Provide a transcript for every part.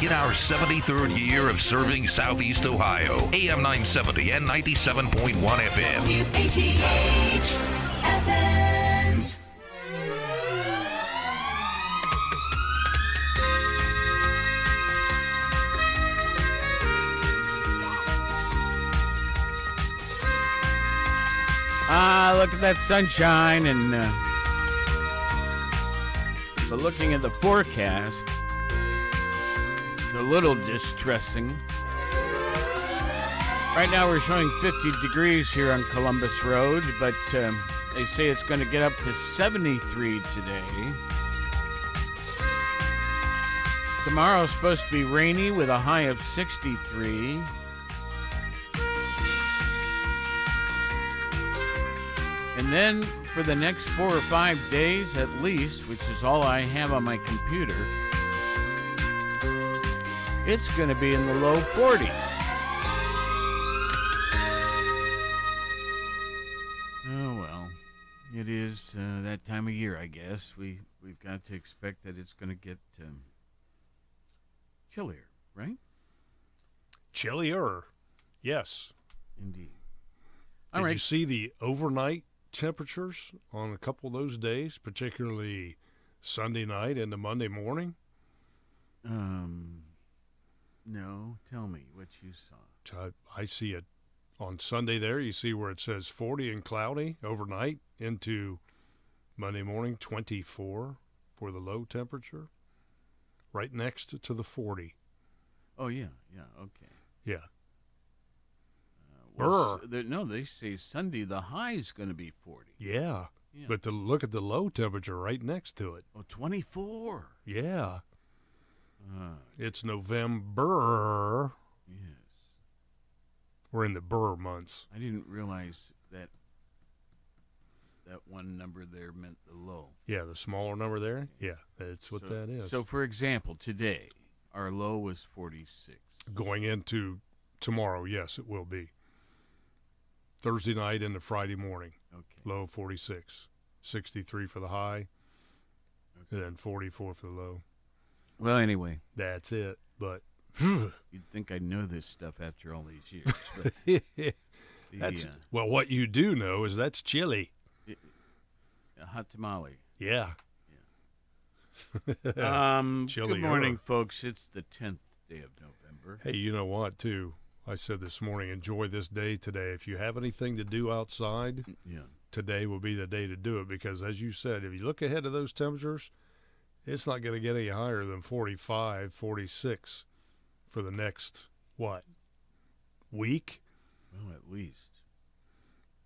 In our 73rd year of serving Southeast Ohio, AM 970 and 97.1 FM. WATH Athens. Ah, look at that sunshine and uh, but looking at the forecast, it's a little distressing. Right now we're showing 50 degrees here on Columbus Road, but um, they say it's going to get up to 73 today. Tomorrow's supposed to be rainy with a high of 63. And then for the next four or five days at least, which is all I have on my computer, it's going to be in the low 40s. Oh well, it is uh, that time of year, I guess. We we've got to expect that it's going to get um, chillier, right? Chillier. Yes. Indeed. Did All right. you see the overnight temperatures on a couple of those days, particularly Sunday night into Monday morning? Um, no, tell me what you saw. I, I see it on Sunday there. You see where it says 40 and cloudy overnight into Monday morning, 24 for the low temperature, right next to the 40. Oh yeah, yeah, okay. Yeah. Uh, well, Brr. s- there- no, they say Sunday the high is going to be 40. Yeah. Yeah. But to look at the low temperature right next to it. oh, 24. Yeah. Uh, It's November. yes. We're in the burr months. I didn't realize that that one number there meant the low. Yeah, the smaller number there. Yeah, that's what so, that is. So, for example, today our low was 46. going into tomorrow, yes, it will be. Thursday night into Friday morning, Okay. low 46, 63 for the high, and then 44 for the low. Well, anyway, That's it. But you'd think I'd know this stuff after all these years. But that's uh, well, what you do know is that's chilly. a hot tamale. Yeah. Um, Chillier. good morning, folks. It's the 10th day of November. Hey, you know what, too? I said this morning, enjoy this day today. If you have anything to do outside, Yeah. today will be the day to do it because, as you said, if you look ahead of those temperatures, it's not going to get any higher than 45, 46 for the next, what, week? Well, at least.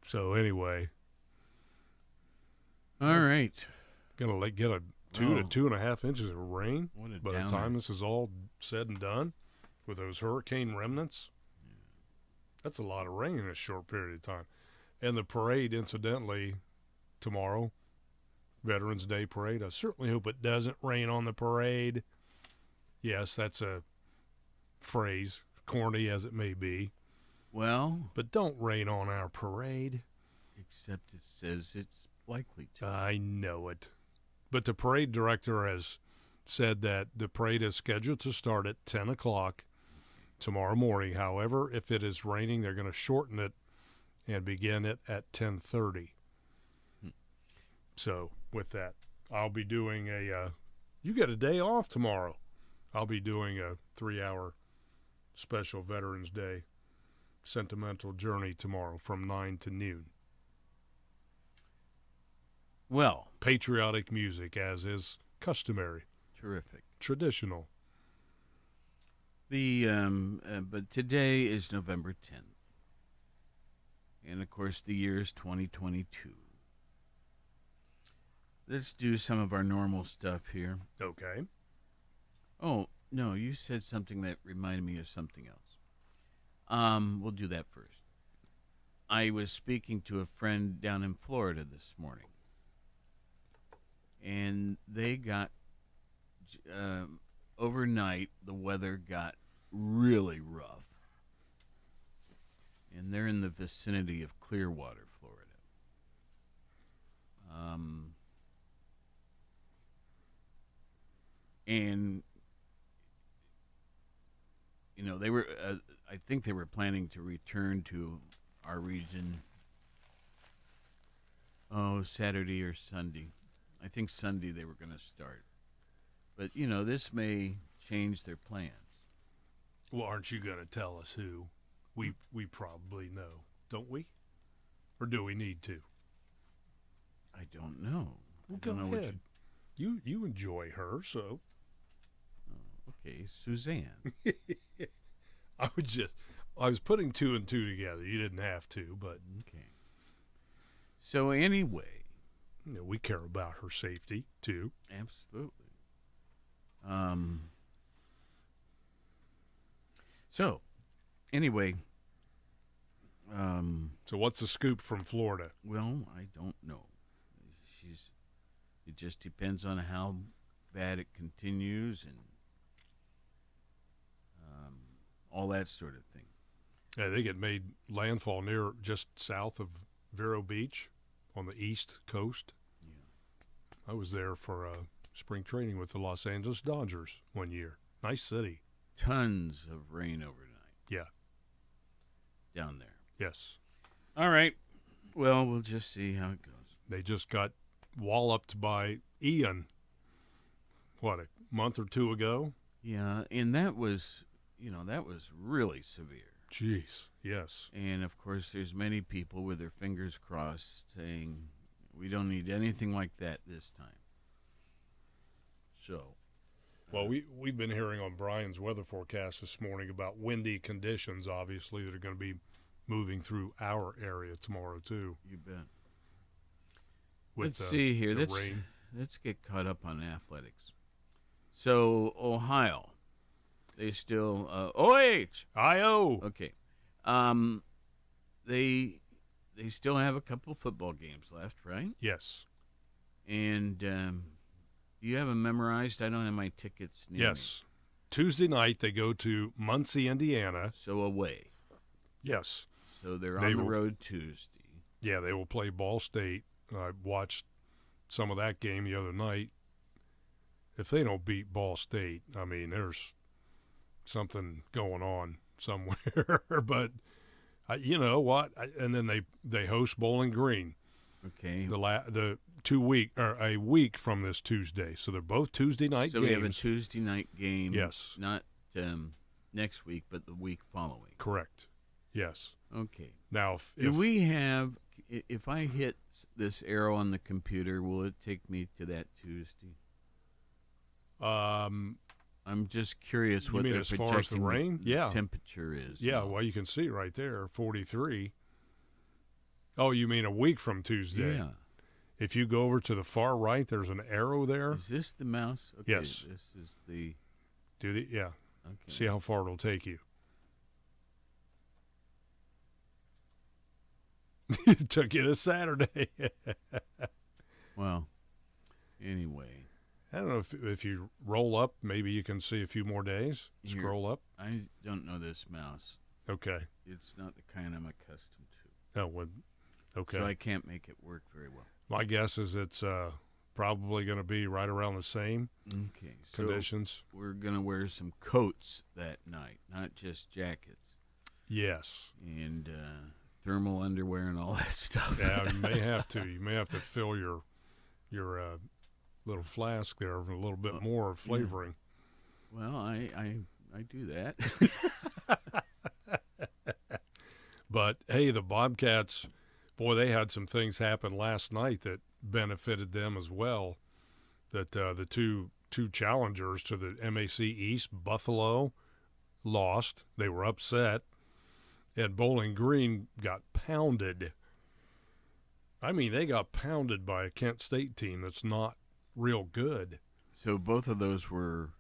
So, anyway, All right. to get a two Oh. to two and a half inches of rain by downer. the time this is all said and done with those hurricane remnants. That's a lot of rain in a short period of time. And the parade, incidentally, tomorrow, Veterans Day parade. I certainly hope it doesn't rain on the parade. Yes, that's a phrase, corny as it may be, Well, but don't rain on our parade. except it says it's likely to. I know it. But the parade director has said that the parade is scheduled to start at 10 o'clock tomorrow morning. However, if it is raining, they're going to shorten it and begin it at 10:30. Hmm. So, with that, I'll be doing a uh, you get a day off tomorrow. I'll be doing a 3-hour special Veterans Day sentimental journey tomorrow from 9 to noon. well, patriotic music as is customary, terrific. traditional. The um, uh, but today is November 10th, and of course the year is 2022. Let's do some of our normal stuff here. Okay. Oh no, you said something that reminded me of something else. Um, we'll do that first. I was speaking to a friend down in Florida this morning, and they got um, overnight. The weather got really rough, and they're in the vicinity of Clearwater, Florida. Um, and you know, they were. Uh, I think they were planning to return to our region. Oh, Saturday or Sunday. I think Sunday they were going to start. But you know, this may change their plans. Well, aren't you going to tell us who? We we probably know, don't we? Or do we need to? I don't know. Well, I go don't know ahead. You you enjoy her, so okay, Suzanne. I was just I was putting two and two together. You didn't have to, but okay. So anyway, you know, we care about her safety too. Absolutely. Um. So, anyway, um, So what's the scoop from Florida? well, I don't know. She's. It just depends on how bad it continues and um, all that sort of thing. Yeah, they get made landfall near just south of Vero Beach on the east coast. Yeah. I was there for uh, spring training with the Los Angeles Dodgers one year. Nice city. Tons of rain overnight. Yeah. Down there. Yes. All right. Well, we'll just see how it goes. They just got walloped by Ian, what, a month or two ago? Yeah, and that was, you know, that was really severe. Jeez. Yes. And of course, there's many people with their fingers crossed saying, we don't need anything like that this time. So, Well, we, we've been hearing on Brian's weather forecast this morning about windy conditions, obviously, that are going to be moving through our area tomorrow, too. you bet. With Let's uh, see here. the Let's rain. let's get caught up on athletics. So Ohio, they still uh, OH. IO. Okay, um, they they still have a couple football games left, right? Yes. And um, you have them memorized. I don't have my tickets. Near me. Yes. Tuesday night, they go to Muncie, Indiana. So away. Yes. So they're They on the will- road Tuesday. Yeah, they will play Ball State. I watched some of that game the other night. If they don't beat Ball State, I mean, there's something going on somewhere. but I, you know what? I, and then they they host Bowling Green Okay. the la- the two week or a week from this Tuesday. So they're both Tuesday night So we have a. Tuesday night game. Yes. Not um, next week, but the week following. Correct. Yes. Okay. Now, if, Do if we have? If I hit this arrow on the computer, will it take me to that Tuesday? um, I'm just curious You what mean their as far as the rain? Yeah. temperature is. Yeah, well, you can see right there, 43. Oh, you mean a week from Tuesday? yeah. If you go over to the far right, there's an arrow there. Is this the mouse? Okay, Yes. This is the. Do the yeah. Okay. See how far it'll take you. it took you to Saturday. Well. Anyway, I don't know if if you roll up, maybe you can see a few more days. Here. Scroll up. I don't know this mouse. Okay. It's not the kind I'm accustomed to, Oh, well, okay. so I can't make it work very well. My guess is it's uh, probably going to be right around the same Okay. So conditions. we're gonna wear some coats that night, not just jackets Yes. and uh, thermal underwear and all that stuff. Yeah, you may have to. You may have to fill your your uh, little flask there a little bit Uh, more flavoring. well, I I I do that. But hey, the Bobcats, boy, they had some things happen last night that benefited them as well. That uh, the two two challengers to the MAC East, Buffalo, lost. They were upset, and Bowling Green got pounded. I mean, they got pounded by a Kent State team that's not real good. so both of those were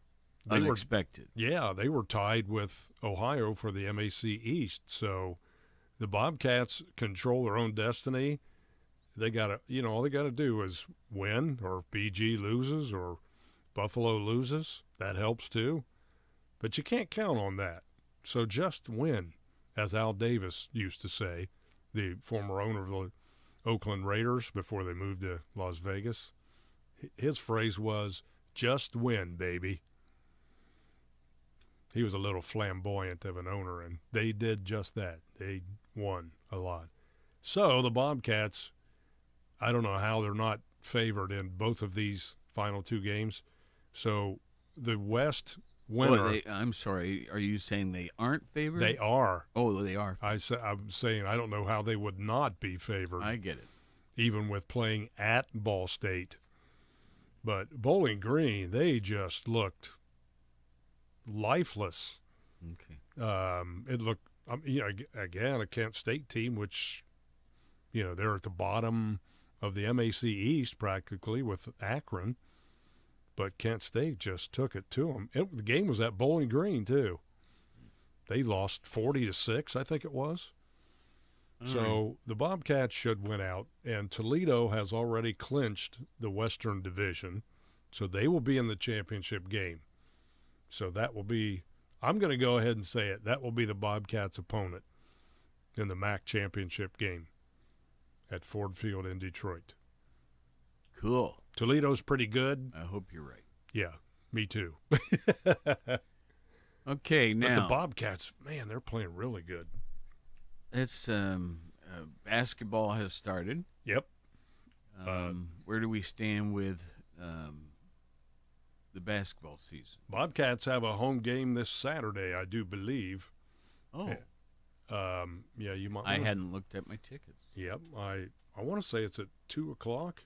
They were unexpected. Yeah, they were tied with Ohio for the MAC East. So the Bobcats control their own destiny. They got to, you know, all they got to do is win, or if BG loses or Buffalo loses, that helps too. But you can't count on that. So just win, as Al Davis used to say, the former owner of the Oakland Raiders before they moved to Las Vegas. His phrase was, just win, baby. he was a little flamboyant of an owner, and they did just that. They won a lot. So the Bobcats, I don't know how they're not favored in both of these final two games. So the West winner, Well, they, I'm sorry. Are you saying they aren't favored? they are. Oh, they are. I say, I'm saying I don't know how they would not be favored. I get it. even with playing at Ball State. But Bowling Green, they just looked lifeless. Okay. Um, it looked, um, you know, again, a Kent State team, which, you know, they're at the bottom of the MAC East practically with Akron. But Kent State just took it to them. It, the game was at Bowling Green too. They lost forty to six, I think it was. All So mm. the Bobcats should win out, and Toledo has already clinched the Western Division, so they will be in the championship game. So that will be, I'm going to go ahead and say it, that will be the Bobcats' opponent in the MAC championship game at Ford Field in Detroit. Cool. Toledo's pretty good. I hope you're right. Yeah, me too. Okay, now But the Bobcats, man, they're playing really good. It's um, uh, basketball has started. Yep. Um, Uh, where do we stand with um, the basketball season? Bobcats have a home game this Saturday, I do believe. Oh, Um, yeah, you might. I wanna- hadn't looked at my tickets. Yep, I I want to say it's at two o'clock.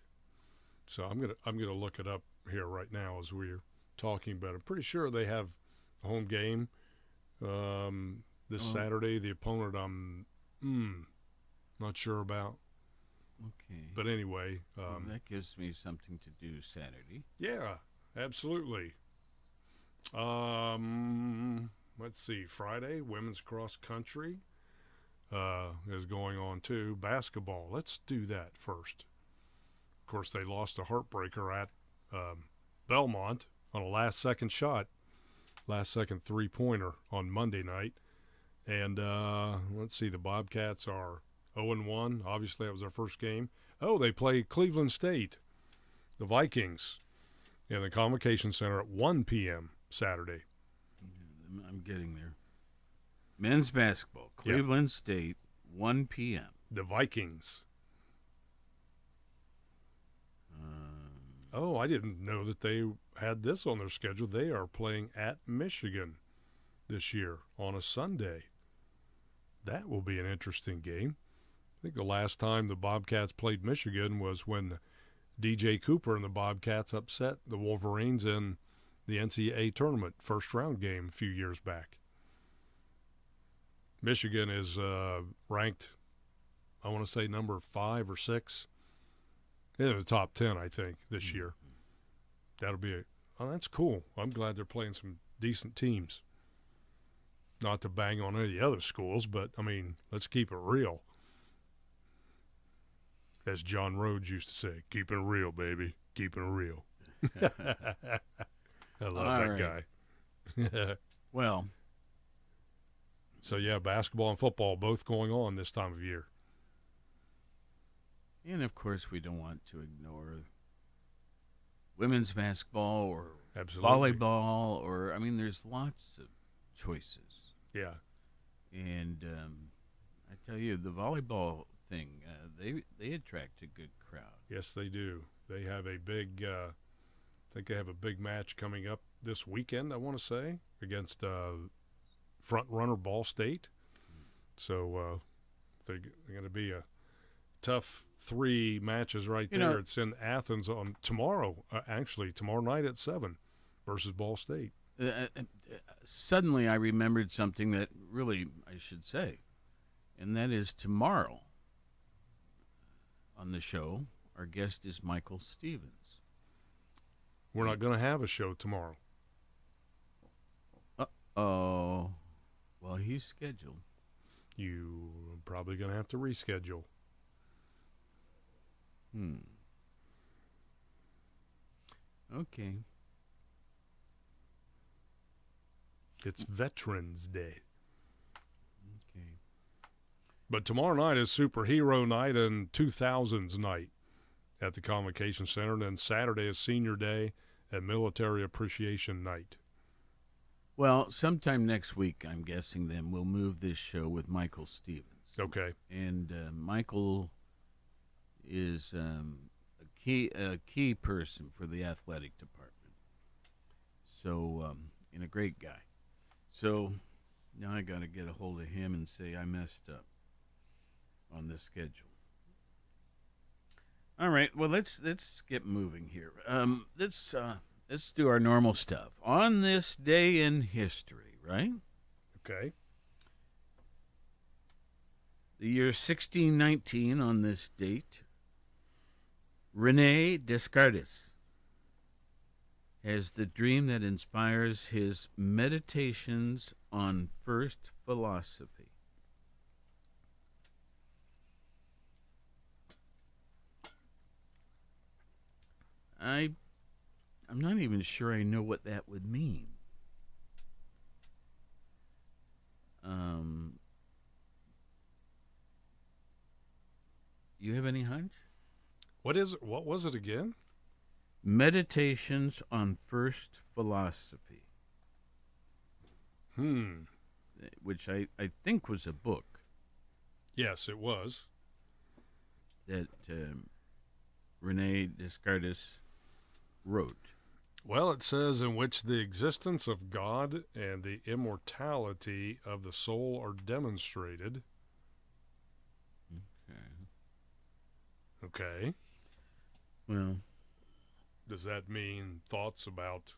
So I'm gonna I'm gonna look it up here right now as we're talking. But I'm pretty sure they have a home game um, this Oh. Saturday. The opponent I'm mm, not sure about. Okay. But anyway, Well, um, that gives me something to do Saturday. yeah, absolutely. Um, let's see. Friday, women's cross country uh, is going on too. Basketball. Let's do that first. Of course, they lost a heartbreaker at um, Belmont on a last second shot, last second three pointer on Monday night. And uh, let's see, the Bobcats are 0 and 1. Obviously, that was their first game. Oh, they play Cleveland State, the Vikings, in the Convocation Center at 1 p.m. Saturday. I'm- getting there. Men's basketball, Yeah. Cleveland State, 1 p.m. The Vikings. Um, Oh, I didn't know that they had this on their schedule. They are playing at Michigan this year on a Sunday. That will be an interesting game. I think the last time the Bobcats played Michigan was when DJ Cooper and the Bobcats upset the Wolverines in the NCAA tournament first round game a few years back. Michigan is uh, ranked, I want to say number five or six in the top 10, I think, this year. That'll be a, oh, that's cool. I'm glad they're playing some decent teams. Not to bang on any of the other schools, but I mean, let's keep it real. As John Rhodes used to say, keep it real, baby. Keep it real. I love All that guy. well, so, yeah, basketball and football both going on this time of year. and of course, we don't want to ignore women's basketball or Absolutely. volleyball, or I mean, there's lots of choices. Yeah. And um, I tell you, the volleyball thing, uh, they they attract a good crowd. Yes, they do. They have a big, uh, I think they have a big match coming up this weekend, I want to say, against uh, front runner Ball State. So uh, they're, they're going to be a tough three matches right You there. know- it's in Athens on tomorrow, uh, actually, tomorrow night at 7 versus Ball State. Uh, uh, uh, suddenly, I remembered something that really I should say, and that is tomorrow on the show. Our guest is Michael Stevens. We're not going to have a show tomorrow. Oh, well, he's scheduled. You're probably going to have to reschedule. Hmm. Okay. It's Veterans Day. Okay. But tomorrow night is Superhero Night and 2000s Night at the Convocation Center. And then Saturday is Senior Day and Military Appreciation Night. Well, sometime next week, I'm guessing. Then we'll move this show with Michael Stevens, Okay. and uh, Michael is um, a key a key person for the athletic department. So, um, and a great guy. So now I got to get a hold of him and say I messed up on the schedule. All right. Well, let's let's get moving here. Um, let's uh, let's do our normal stuff on this day in history, right? Okay. The year 1619 on this date, Rene Descartes has the dream that inspires his meditations on first philosophy. I I'm not even sure I know what that would mean. Um, you have any hunch? What is? What was it again? Meditations on First Philosophy, Hmm. which I, I think was a book Yes, it was. that um, Rene Descartes wrote. Well, it says in which the existence of God and the immortality of the soul are demonstrated. Okay. Okay. Well, Does that mean thoughts about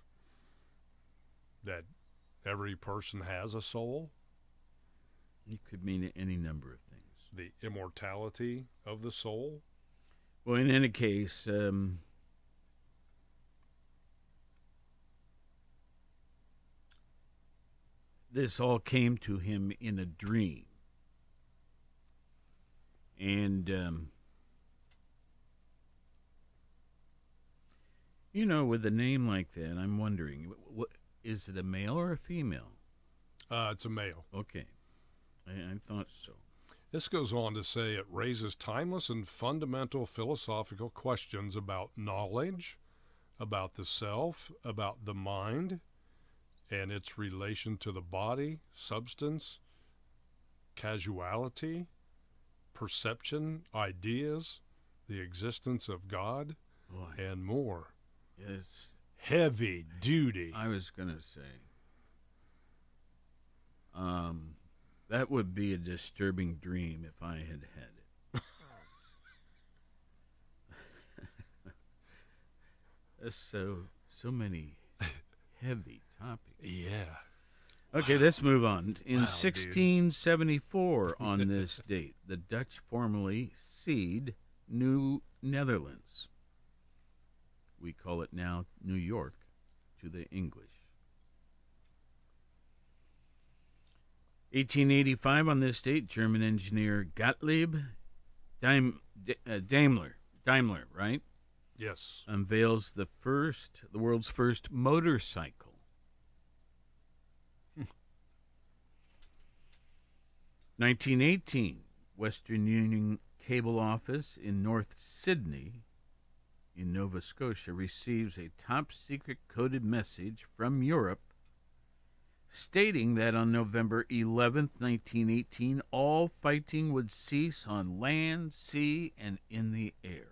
that every person has a soul? it could mean any number of things. The immortality of the soul? Well, in any case, um, this all came to him in a dream. And, um, you know, with a name like that, I'm wondering, what, is it a male or a female? Uh, it's a male. Okay. I, I thought so. This goes on to say it raises timeless and fundamental philosophical questions about knowledge, about the self, about the mind, and its relation to the body, substance, casuality, perception, ideas, the existence of God, Boy, and more. Yes, Heavy duty. I was gonna say. Um, that would be a disturbing dream if I had had it. So so many heavy topics. Yeah. Okay, let's move on. In Wow, dude. 1674, on this date, the Dutch formally cede New Netherlands. We call it now New York to the English. 1885, on this date, German engineer Gottlieb Daim, uh, Daimler, Daimler, right, Yes. unveils the first, the world's first motorcycle. 1918, Western Union Cable Office in North Sydney, in Nova Scotia, receives a top secret coded message from Europe stating that on November 11th, 1918, all fighting would cease on land, sea, and in the air.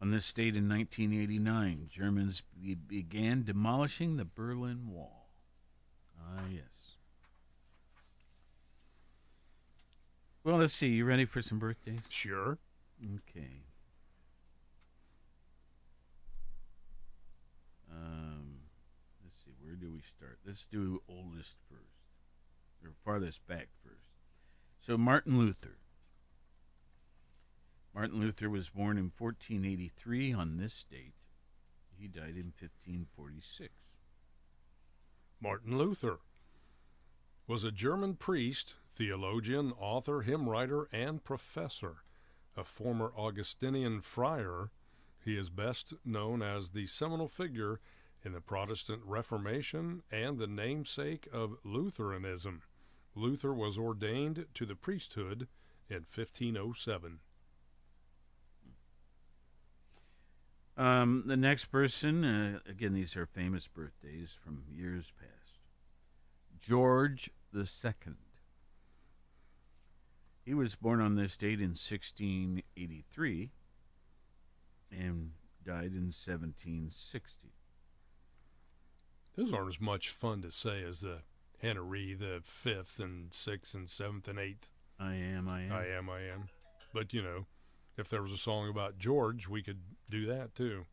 On this date in 1989, Germans be- began demolishing the Berlin Wall. Ah, yes. Well, let's see. You ready for some birthdays? Sure. Okay. Um, let's see. Where do we start? Let's do oldest first, or farthest back first. So Martin Luther. Martin Luther was born in 1483 on this date. He died in 1546. Martin Luther was a German priest, theologian, author, hymn writer, and professor. A former Augustinian friar, he is best known as the seminal figure in the Protestant Reformation and the namesake of Lutheranism. Luther was ordained to the priesthood in 1507. Um, the next person, uh, again, these are famous birthdays from years past. George the Second. He was born on this date in 1683 and died in 1760. Those aren't as much fun to say as the Henry the fifth and sixth and seventh and eighth. I am, I am. I am, I am. But you know, if there was a song about George, we could do that too.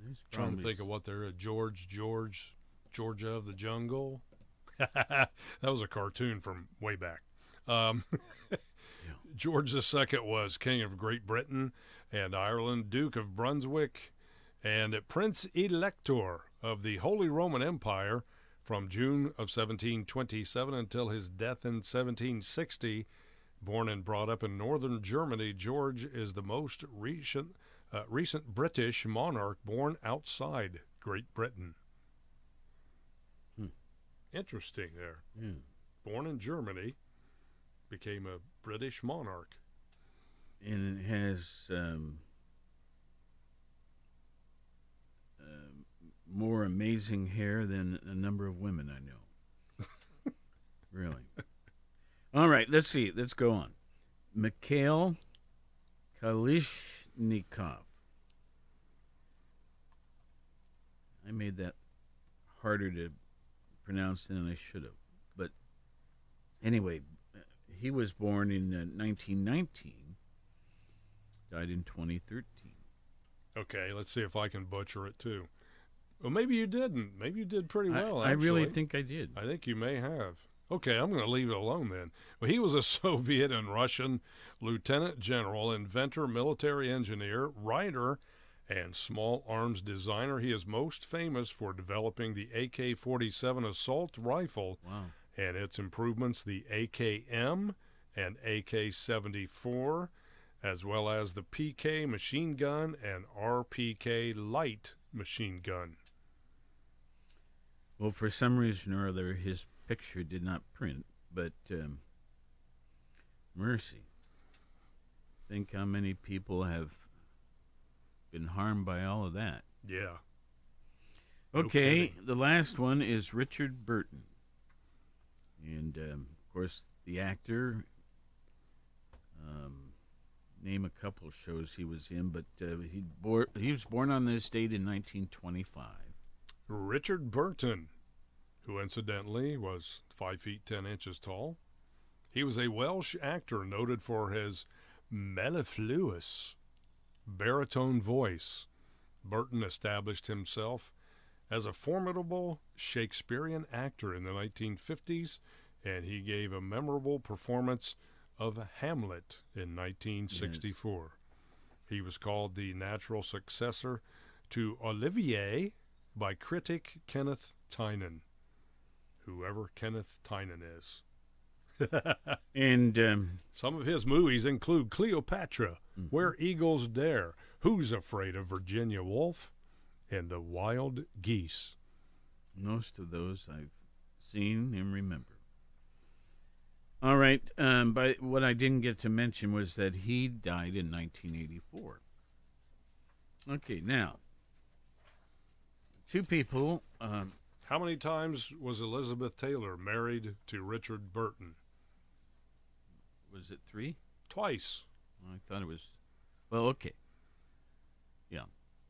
There's Trying to think of what they're uh, George, George, Georgia of the Jungle. that was a cartoon from way back. Um, George II was King of Great Britain and Ireland, Duke of Brunswick, and Prince Elector of the Holy Roman Empire from June of 1727 until his death in 1760. Born and brought up in northern Germany, George is the most recent, uh, recent British monarch born outside Great Britain. Hmm. Interesting there. Yeah. Born in Germany, became a British monarch. and it has um, um more amazing hair than a number of women I know. really. All right, let's see. Let's go on. Mikhail Kalishnikov. I made that harder to pronounce than I should have. But anyway, uh, he was born in uh, 1919 died in 2013. Okay, let's see if I can butcher it too. Well, maybe you didn't. Maybe you did pretty I- well. I, really think I did. I think you may have. Okay, I'm going to leave it alone then. Well, he was a Soviet and Russian lieutenant general, inventor, military engineer, writer, and small arms designer. He is most famous for developing the AK 47 assault rifle wow. And its improvements, the AKM and AK 74, as well as the PK machine gun and RPK light machine gun. Well, for some reason or other, his picture did not print, but um, mercy. Think how many people have been harmed by all of that. Yeah. Okay, kidding. the last one is Richard Burton. And, um, of course, the actor. Um, name a couple shows he was in, but uh, he, bor- he was born on this date in 1925. Richard Burton, who incidentally was 5 feet 10 inches tall. He was a Welsh actor noted for his mellifluous baritone voice. Burton established himself as a formidable Shakespearean actor in the 1950s, and he gave a memorable performance of Hamlet in 1964. He was called the natural successor to Olivier by critic Kenneth Tynan, whoever Kenneth Tynan is. And um, Some of his movies include Cleopatra, Mhm. Where Eagles Dare, Who's Afraid of Virginia Woolf, and The Wild Geese. Most of those I've seen and remember. All right. Um, but what I didn't get to mention was that he died in 1984. Okay, now two people. Um, How many times was Elizabeth Taylor married to Richard Burton? was it three? Twice, I thought it was. Well, okay. Yeah.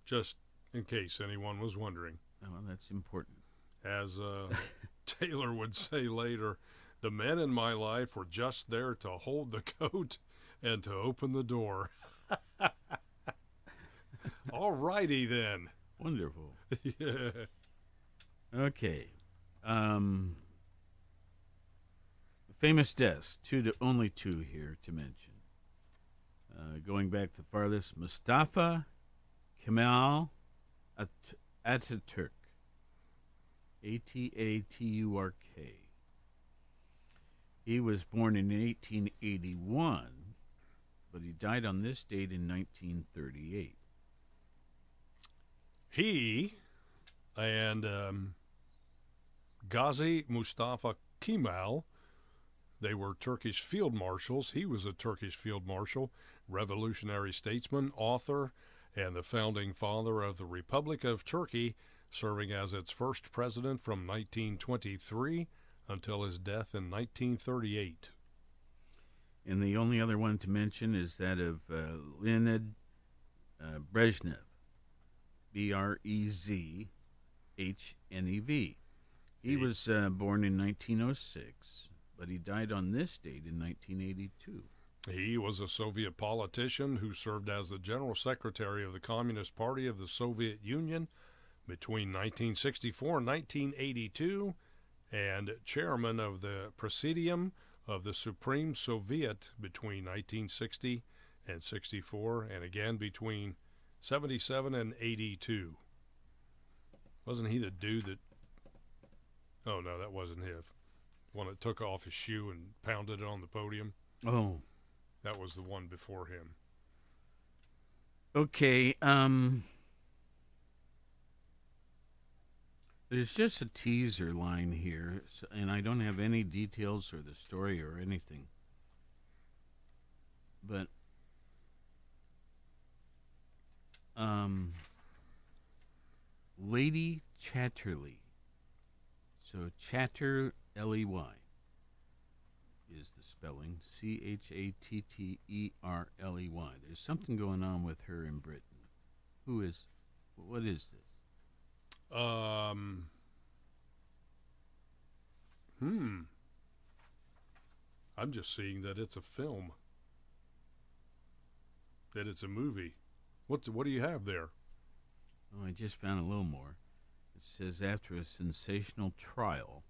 Just in case anyone was wondering. Oh, well, that's important. As uh, Taylor would say later, the men in my life were just there to hold the coat and to open the door. All righty then. Wonderful. yeah. Okay. Um, famous deaths. Two to only two here to mention. Uh, going back the farthest, Mustafa Kemal At- Ataturk. A T A T U R K. He was born in 1881, but he died on this date in 1938. He and um, Ghazi Mustafa Kemal, they were Turkish field marshals. He was a Turkish field marshal, revolutionary statesman, author, and the founding father of the Republic of Turkey, serving as its first president from 1923 until his death in 1938. And the only other one to mention is that of uh, Leonid uh, Brezhnev, B R E Z H N E V. He was uh, born in 1906, but he died on this date in 1982. He was a Soviet politician who served as the General Secretary of the Communist Party of the Soviet Union between 1964 and 1982 and chairman of the Presidium of the Supreme Soviet between 1960 and 64 and again between 77 and 82. Wasn't he the dude that Oh no, that wasn't him. One that took off his shoe and pounded it on the podium. Oh, That was the one before him. okay. Um, there's just a teaser line here, and I don't have any details or the story or anything. But um, Lady Chatterley. So Chatter L E Y is the spelling C H A T T E R L E Y. There's something going on with her in Britain. Who is? What is this? Um. Hmm. I'm just seeing that it's a film. That it's a movie. What's what do you have there? Oh, I just found a little more. It says after a sensational trial,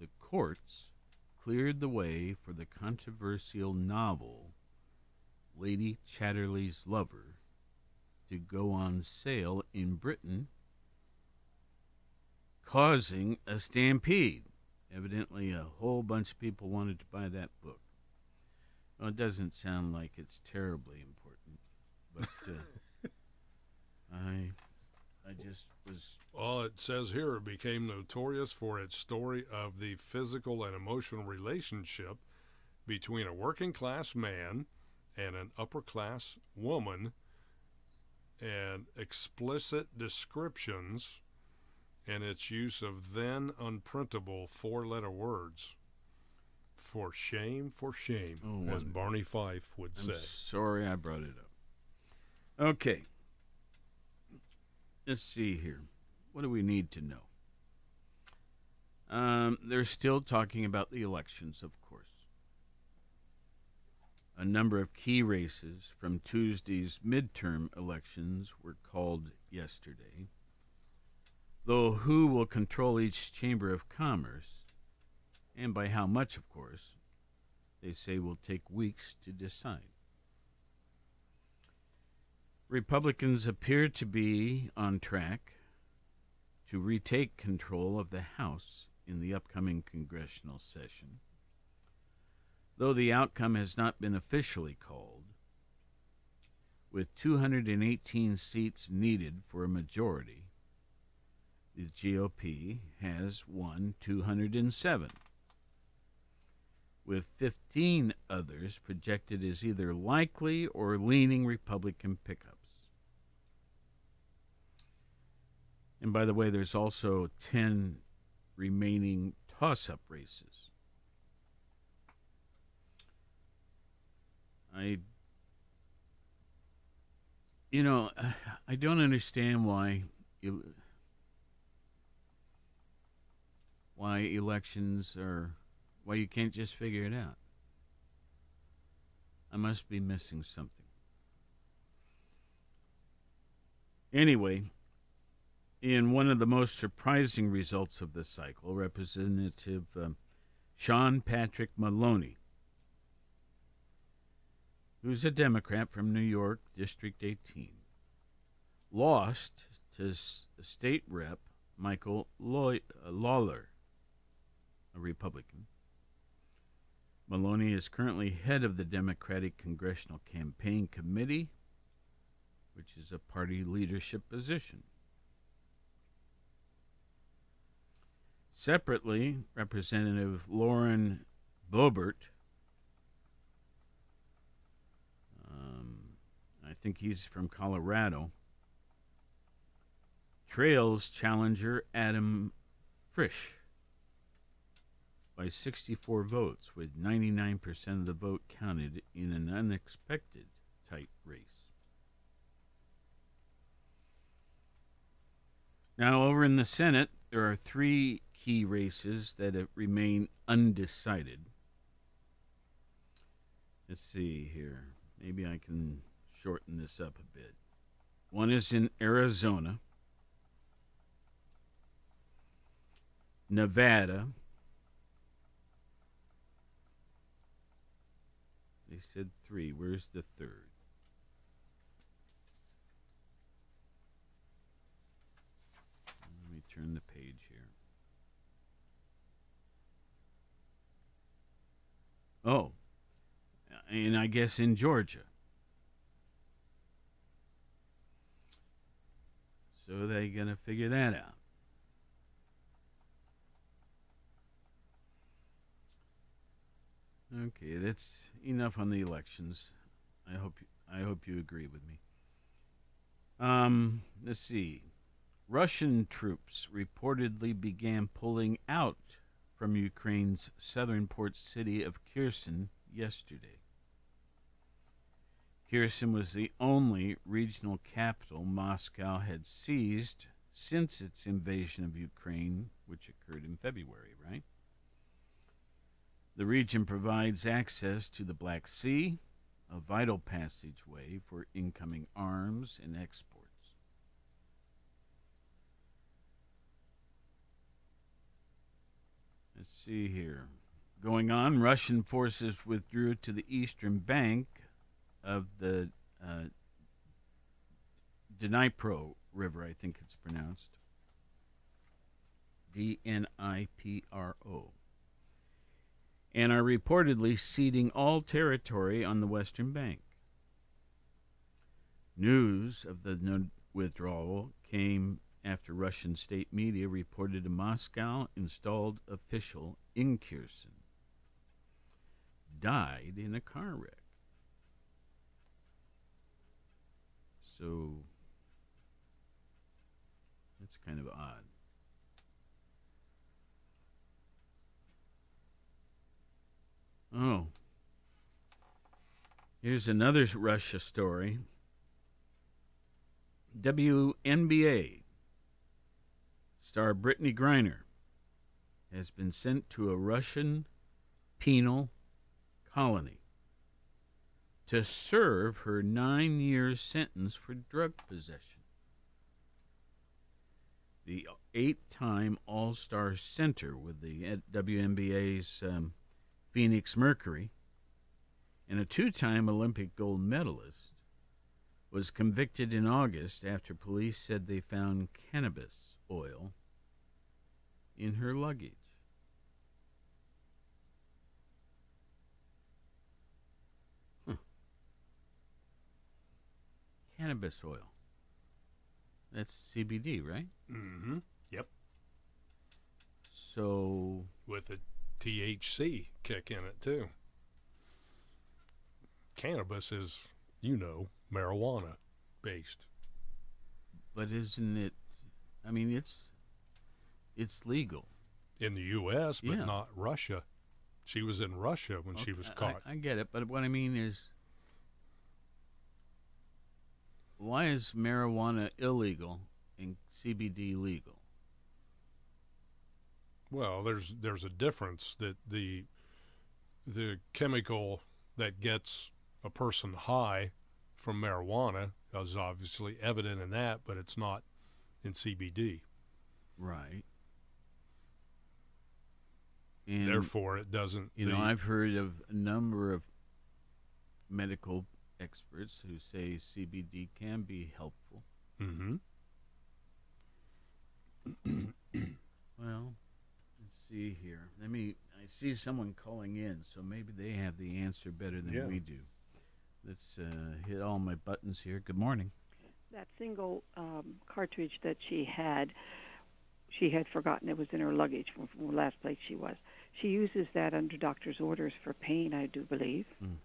the courts cleared the way for the controversial novel Lady Chatterley's Lover to go on sale in Britain, causing a stampede. Evidently, a whole bunch of people wanted to buy that book. Well, it doesn't sound like it's terribly important, but uh, I, I just was Well, it says here it became notorious for its story of the physical and emotional relationship between a working class man and an upper class woman and explicit descriptions and its use of then unprintable four letter words. For shame, for shame, Oh, as. Barney Fife would I'm say. sorry I brought it up. Okay. Let's see here. What do we need to know? Um, they're still talking about the elections, of course. A number of key races from Tuesday's midterm elections were called yesterday. Though who will control each chamber of commerce, and by how much, of course, they say will take weeks to decide. Republicans appear to be on track to retake control of the House in the upcoming congressional session. Though the outcome has not been officially called, with 218 seats needed for a majority, the GOP has won 207 with 15 others projected as either likely or leaning Republican pickups. And by the way, there's also 10 remaining toss up races. I, you know, I don't understand why. Why elections are why you can't just figure it out. I must be missing something. Anyway, in one of the most surprising results of the cycle, Representative um, Sean Patrick Maloney, who's a Democrat from New York, District 18, lost to State Rep Michael uh, Lawler, a Republican. Maloney is currently head of the Democratic Congressional Campaign Committee, which is a party leadership position. Separately, Representative Lauren Boebert, um, I think he's from Colorado. Trails challenger Adam Frisch by 64 votes, with 99% of the vote counted in an unexpected tight race. Now, over in the Senate, there are three key races that remain undecided. Let's see here. Maybe I can shorten this up a bit. One is in Arizona, Nevada. They said three. Where's the third? Let me turn the page here. Oh, and I guess in Georgia. So they gonna figure that out. Okay, that's enough on the elections. I hope I hope you agree with me. Um, let's see. Russian troops reportedly began pulling out from Ukraine's southern port city of Kherson yesterday. Kherson was the only regional capital Moscow had seized since its invasion of Ukraine, which occurred in February, right? The region provides access to the Black Sea, a vital passageway for incoming arms and exports. Let's see here. Going on, Russian forces withdrew to the eastern bank of the uh, Dnipro River, I think it's pronounced. D N I P R O. And are reportedly ceding all territory on the western bank. News of the withdrawal came after Russian state media reported a Moscow installed official in Kherson died in a car wreck. So that's kind of odd. Oh. Here's another Russia story. WNBA star Brittney Griner has been sent to a Russian penal colony to serve her nine year sentence for drug possession. The eight time All Star center with the WNBA's um, Phoenix Mercury and a two time Olympic gold medalist was convicted in August after police said they found cannabis oil in her luggage. cannabis oil. That's CBD, right? Mm-hmm. Yep. So, With a THC kick in it too. Cannabis is, you know, marijuana based. but isn't it? I mean, it's it's legal. in the U.S., but Yeah. not Russia. She was in Russia when she was caught. I, I get it, but what I mean is, why is marijuana illegal and CBD legal? well, there's there's a difference that the the chemical that gets a person high from marijuana is obviously evident in that, but it's not in CBD. Right. And Therefore, it doesn't. you the, know, I've heard of a number of medical experts who say CBD can be helpful. hmm Well, let's see here. Let me. I see someone calling in, so maybe they have the answer better than Yeah. we do. Let's uh, hit all my buttons here. Good morning. that single um, cartridge that she had, she had forgotten it was in her luggage from, from the last place she was. She uses that under doctor's orders for pain, I do believe. Mhm.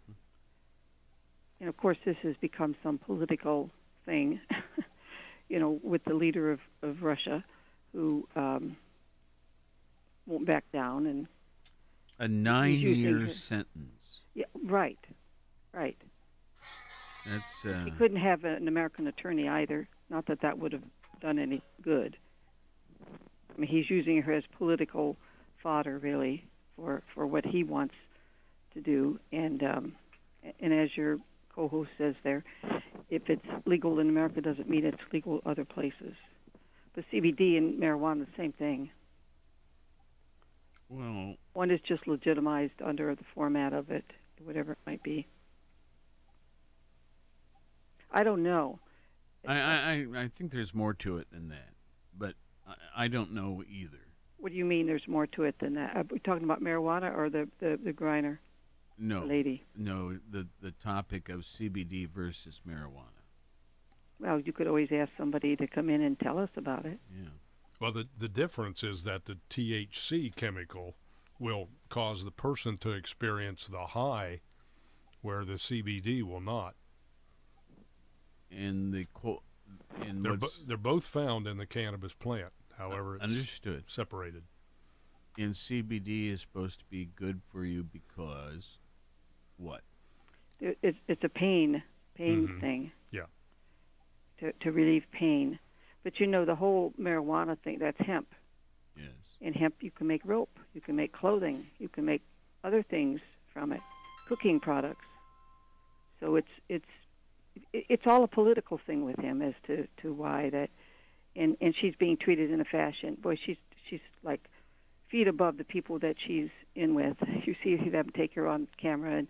and of course, this has become some political thing, you know, with the leader of, of Russia who um, won't back down. And A nine-year his- sentence. yeah, right, right. That's uh, He couldn't have an American attorney either. Not that that would have done any good. I mean, he's using her as political fodder, really, for for what he wants to do. And um, and as your co-host says there, if it's legal in America, doesn't mean it's legal other places. But CBD and marijuana, the same thing. well. One is just legitimized under the format of it, whatever it might be. I don't know. I, I, I- think there's more to it than that, but I, I don't know either. What do you mean? There's more to it than that? Are we talking about marijuana or the the, the griner No, lady? no, the the topic of CBD versus marijuana. Well, you could always ask somebody to come in and tell us about it. Yeah. Well, the, the difference is that the THC chemical will cause the person to experience the high where the CBD will not. And the quote. And They're, bo- they're both found in the cannabis plant. However, it's understood. separated. And CBD is supposed to be good for you because what? It, it's it's a pain pain Mhm. thing. Yeah. To to relieve pain, but you know the whole marijuana thing. That's hemp. Yes. In hemp, you can make rope. You can make clothing. You can make other things from it, cooking products. So it's it's it's all a political thing with him as to to why that, and and she's being treated in a fashion. Boy, she's she's like feet above the people that she's in with. You see them take her on camera and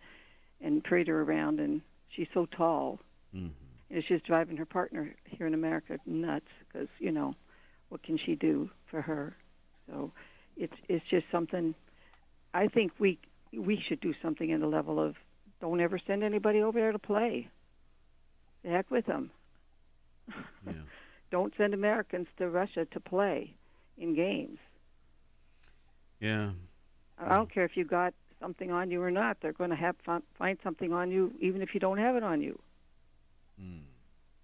and parade her around, and she's so tall. hmm And it's just driving her partner here in America nuts because you know what can she do for her? So it's it's just something. I think we we should do something in the level of don't ever send anybody over there to play. The heck with them. Yeah. Don't send Americans to Russia to play in games. Yeah. I don't care if you got something on you or not. They're going to have fi- find something on you even if you don't have it on you. Mm.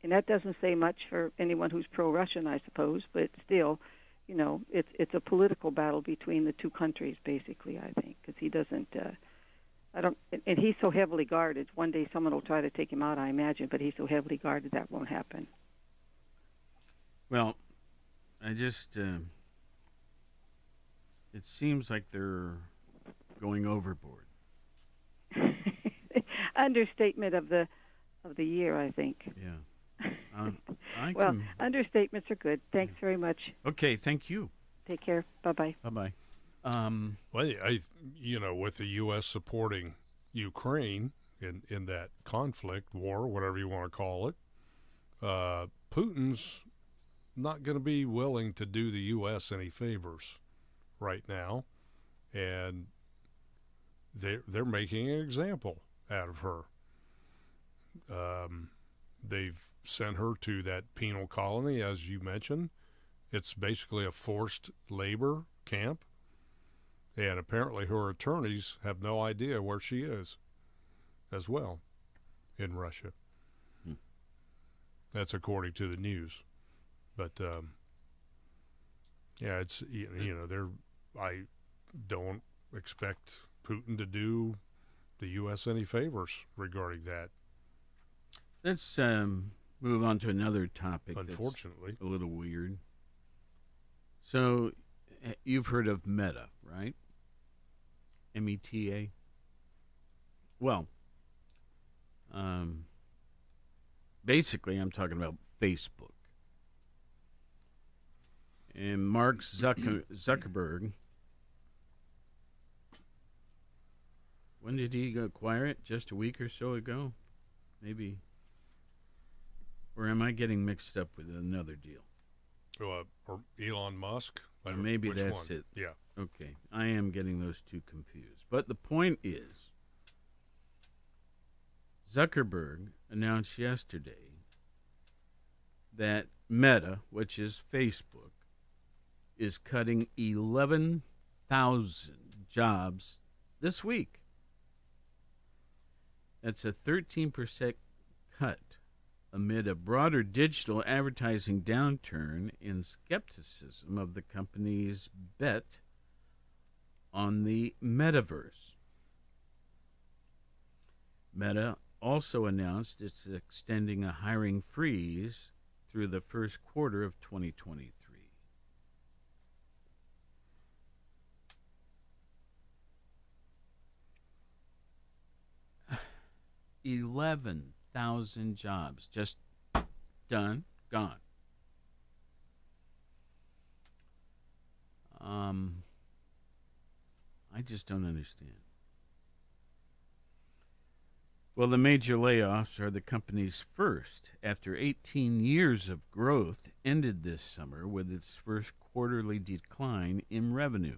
and that doesn't say much for anyone who's pro-Russian, I suppose. But still, you know, it's it's a political battle between the two countries, basically. I think because he doesn't. Uh, I don't, and he's so heavily guarded. One day, someone will try to take him out, I imagine, but he's so heavily guarded that won't happen. Well, I just. Uh, it seems like they're going overboard. Understatement of the of the year, I think. Yeah. Um, I Well, can- understatements are good. Thanks very much. okay. Thank you. Take care. Bye bye. Bye bye. Um. Well, I, you know, with the U.S. supporting Ukraine in, in that conflict, war, whatever you want to call it, uh, Putin's not going to be willing to do the U.S. any favors right now, and they they're making an example out of her. Um, they've sent her to that penal colony, as you mentioned. It's basically a forced labor camp and apparently her attorneys have no idea where she is as well in Russia. Hmm. That's according to the news. But um, yeah, it's you know they're I don't expect Putin to do the U.S. any favors regarding that. Let's um, move on to another topic. that's Unfortunately, a little weird. So, uh, you've heard of Meta, right? M E T A. Well, um, basically, I'm talking about Facebook. And Mark Zucker- Zuckerberg. When did he acquire it? Just a week or so ago? Maybe. Or am I getting mixed up with another deal? uh, or Elon Musk. Or maybe that's one? it. Yeah, Okay, I am getting those two confused. But the point is, Zuckerberg announced yesterday that Meta, which is Facebook, is cutting 11,000 jobs this week. That's a 13% cut amid a broader digital advertising downturn and skepticism of the company's bet on the metaverse. Meta also announced it's extending a hiring freeze through the first quarter of 2023. Eleven thousand jobs just done, gone. Um, I just don't understand. Well, the major layoffs are the company's first after 18 years of growth ended this summer with its first quarterly decline in revenue.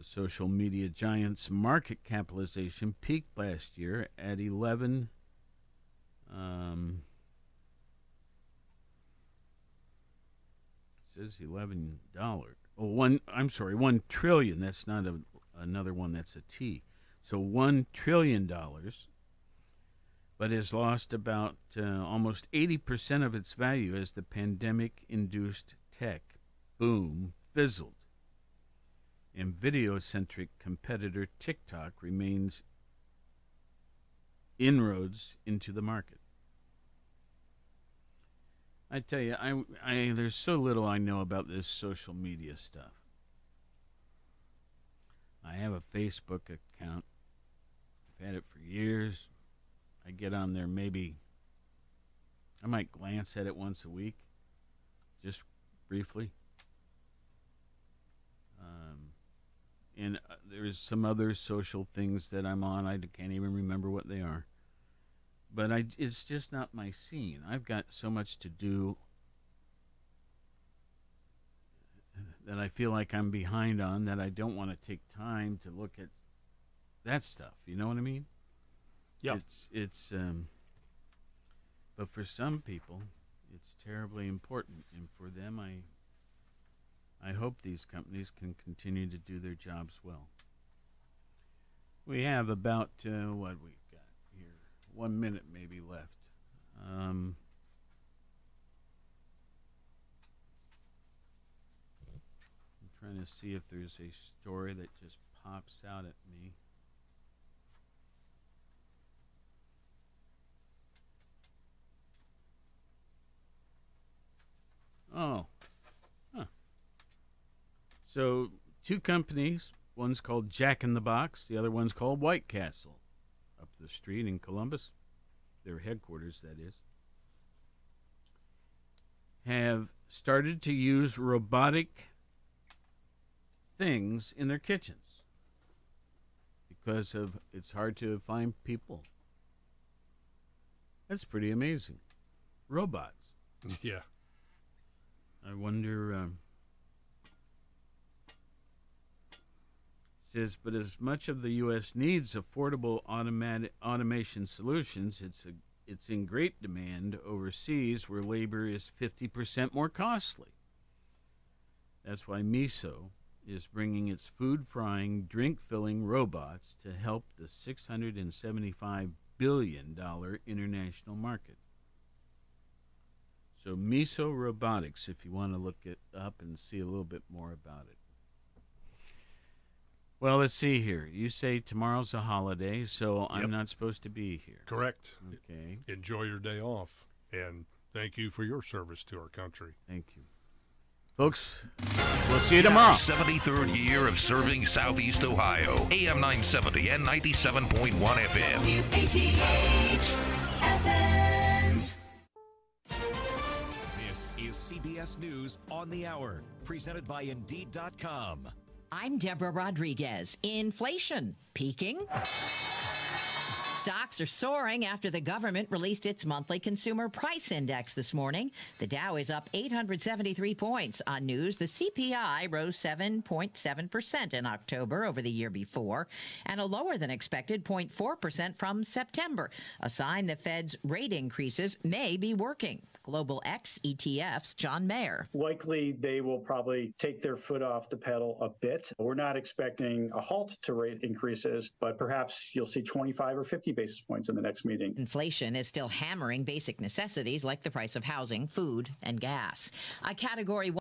The social media giant's market capitalization peaked last year at 11 um, says 11 dollars. Oh, one I'm sorry, 1 trillion. That's not a, another one that's a T. So 1 trillion dollars but has lost about uh, almost 80% of its value as the pandemic induced tech boom fizzled and video centric competitor TikTok remains inroads into the market. I tell you, I, I there's so little I know about this social media stuff. I have a Facebook account. I've had it for years. I get on there maybe I might glance at it once a week, just briefly. And uh, there's some other social things that I'm on. I can't even remember what they are. But I, it's just not my scene. I've got so much to do that I feel like I'm behind on that I don't want to take time to look at that stuff. You know what I mean? Yeah. It's it's um but for some people it's terribly important and for them I I hope these companies can continue to do their jobs well. We have about uh, what we've got here, one minute maybe left. Um, I'm trying to see if there's a story that just pops out at me. Oh. So two companies. One's called Jack in the Box. The other one's called White Castle, up the street in Columbus. Their headquarters, that is. Have started to use robotic things in their kitchens because of it's hard to find people. That's pretty amazing. Robots. Yeah. I wonder. Um, says, but as much of the U.S. needs affordable automatic automation solutions, it's a, it's in great demand overseas, where labor is 50% more costly. That's why Miso is bringing its food frying, drink filling robots to help the 675 billion dollar international market. So Miso Robotics, if you want to look it up and see a little bit more about it. Well, let's see here. You say tomorrow's a holiday, so Yep. I'm not supposed to be here. Correct. Okay, Enjoy your day off. And thank you for your service to our country. thank you. Folks, we'll see you tomorrow. 73rd year of serving Southeast Ohio. AM 970 and 97.1 FM. WATH Athens. This is CBS News on the Hour, presented by Indeed.com. I'm Deborah Rodriguez. Inflation peaking. Stocks are soaring after the government released its monthly consumer price index this morning. The Dow is up 873 points on news. The CPI rose 7.7% in October over the year before, and a lower than expected 0.4% from September, a sign the Fed's rate increases may be working. Global X ETF's John Mayer. Likely, they will probably take their foot off the pedal a bit. We're not expecting a halt to rate increases, but perhaps you'll see 25 or 50 basis points in the next meeting. Inflation is still hammering basic necessities like the price of housing, food, and gas. A category